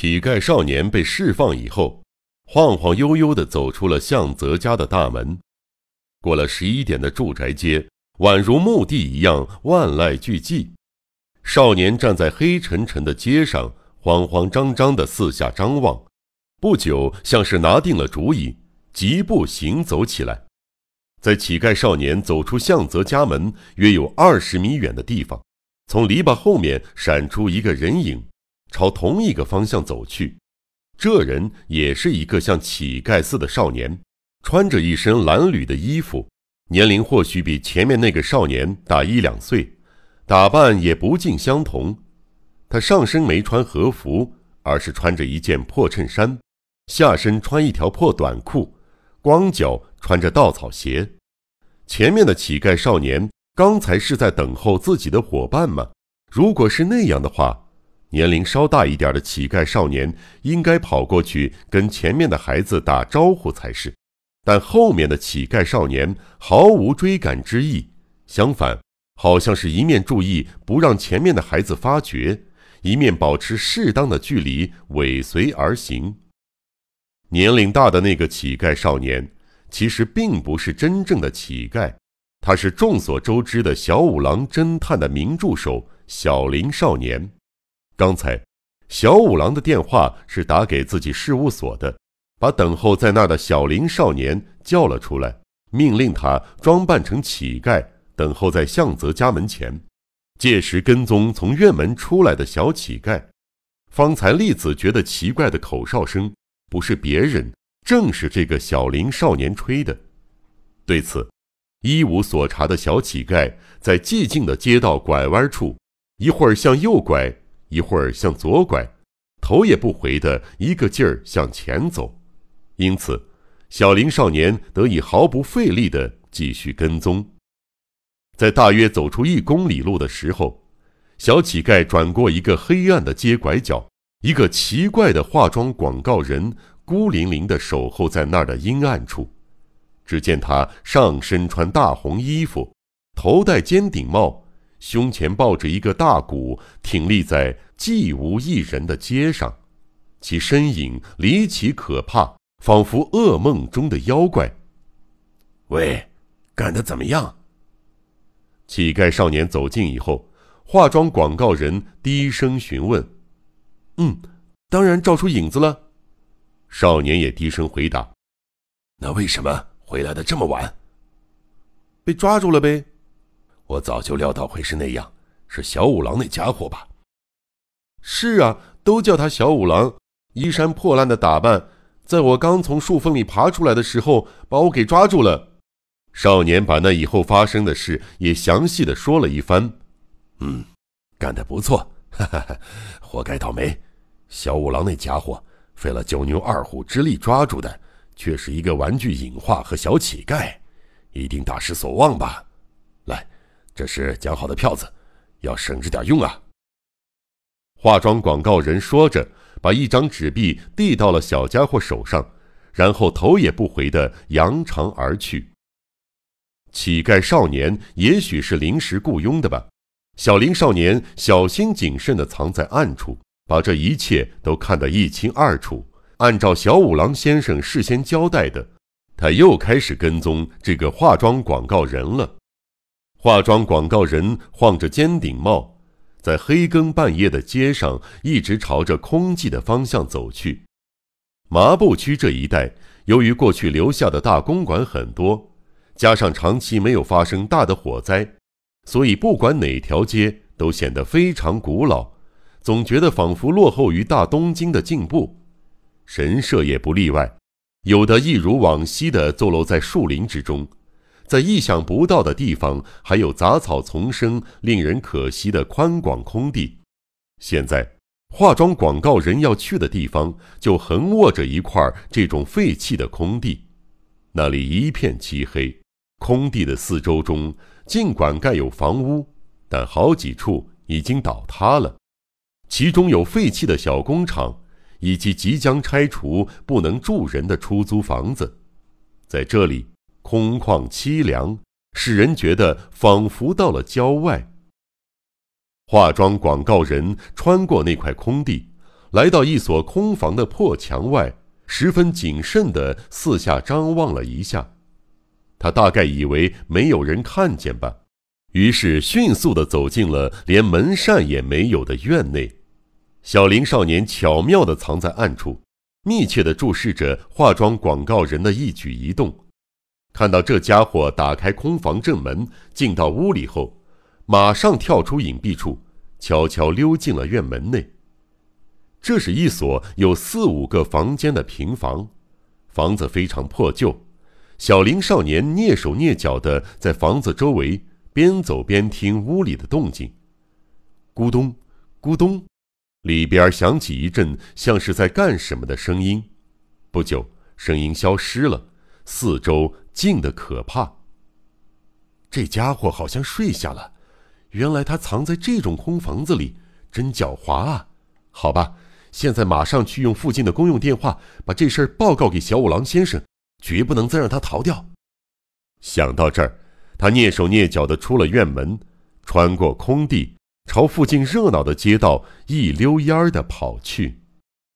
乞丐少年被释放以后，晃晃悠悠地走出了向泽家的大门，过了十一点的住宅街，宛如墓地一样，万籁俱寂。少年站在黑沉沉的街上，慌慌张张地四下张望，不久，像是拿定了主意，疾步行走起来。在乞丐少年走出向泽家门约有二十米远的地方，从篱笆后面闪出一个人影。朝同一个方向走去，这人也是一个像乞丐似的少年，穿着一身褴褛的衣服，年龄或许比前面那个少年大一两岁，打扮也不尽相同。他上身没穿和服，而是穿着一件破衬衫，下身穿一条破短裤，光脚穿着稻草鞋。前面的乞丐少年刚才是在等候自己的伙伴吗？如果是那样的话。年龄稍大一点的乞丐少年应该跑过去跟前面的孩子打招呼才是，但后面的乞丐少年毫无追赶之意，相反，好像是一面注意不让前面的孩子发觉，一面保持适当的距离尾随而行。年龄大的那个乞丐少年其实并不是真正的乞丐，他是众所周知的小五郎侦探的名助手小林少年。刚才，小五郎的电话是打给自己事务所的，把等候在那儿的小林少年叫了出来，命令他装扮成乞丐，等候在向泽家门前，届时跟踪从院门出来的小乞丐。方才栗子觉得奇怪的口哨声，不是别人，正是这个小林少年吹的。对此，一无所察的小乞丐在寂静的街道拐弯处，一会儿向右拐。一会儿向左拐，头也不回的一个劲儿向前走，因此，小林少年得以毫不费力的继续跟踪。在大约走出一公里路的时候，小乞丐转过一个黑暗的街拐角，一个奇怪的化妆广告人孤零零的守候在那儿的阴暗处。只见他上身穿大红衣服，头戴尖顶帽。胸前抱着一个大鼓，挺立在寂无一人的街上，其身影离奇可怕，仿佛噩梦中的妖怪。喂，干得怎么样？乞丐少年走近以后，化妆广告人低声询问：“嗯，当然照出影子了。”少年也低声回答：“那为什么回来的这么晚？被抓住了呗。”我早就料到会是那样，是小五郎那家伙吧？是啊，都叫他小五郎，衣衫破烂的打扮，在我刚从树缝里爬出来的时候，把我给抓住了。少年把那以后发生的事也详细的说了一番。嗯，干得不错，哈哈哈，活该倒霉。小五郎那家伙费了九牛二虎之力抓住的，却是一个玩具隐化和小乞丐，一定大失所望吧？来。这是讲好的票子，要省着点用啊！化妆广告人说着，把一张纸币递到了小家伙手上，然后头也不回的扬长而去。乞丐少年也许是临时雇佣的吧？小林少年小心谨慎的藏在暗处，把这一切都看得一清二楚。按照小五郎先生事先交代的，他又开始跟踪这个化妆广告人了。化妆广告人晃着尖顶帽，在黑更半夜的街上一直朝着空寂的方向走去。麻布区这一带，由于过去留下的大公馆很多，加上长期没有发生大的火灾，所以不管哪条街都显得非常古老，总觉得仿佛落后于大东京的进步。神社也不例外，有的一如往昔的坐落在树林之中。在意想不到的地方，还有杂草丛生、令人可惜的宽广空地。现在，化妆广告人要去的地方，就横卧着一块这种废弃的空地。那里一片漆黑，空地的四周中尽管盖有房屋，但好几处已经倒塌了。其中有废弃的小工厂，以及即将拆除、不能住人的出租房子。在这里。空旷凄凉，使人觉得仿佛到了郊外。化妆广告人穿过那块空地，来到一所空房的破墙外，十分谨慎地四下张望了一下。他大概以为没有人看见吧，于是迅速地走进了连门扇也没有的院内。小林少年巧妙地藏在暗处，密切地注视着化妆广告人的一举一动。看到这家伙打开空房正门进到屋里后，马上跳出隐蔽处，悄悄溜进了院门内。这是一所有四五个房间的平房，房子非常破旧。小林少年蹑手蹑脚地在房子周围边走边听屋里的动静，咕咚，咕咚，里边响起一阵像是在干什么的声音。不久，声音消失了，四周静得可怕。这家伙好像睡下了，原来他藏在这种空房子里，真狡猾啊！好吧，现在马上去用附近的公用电话把这事儿报告给小五郎先生。绝不能再让他逃掉。想到这儿，他蹑手蹑脚地出了院门，穿过空地，朝附近热闹的街道一溜烟儿地跑去。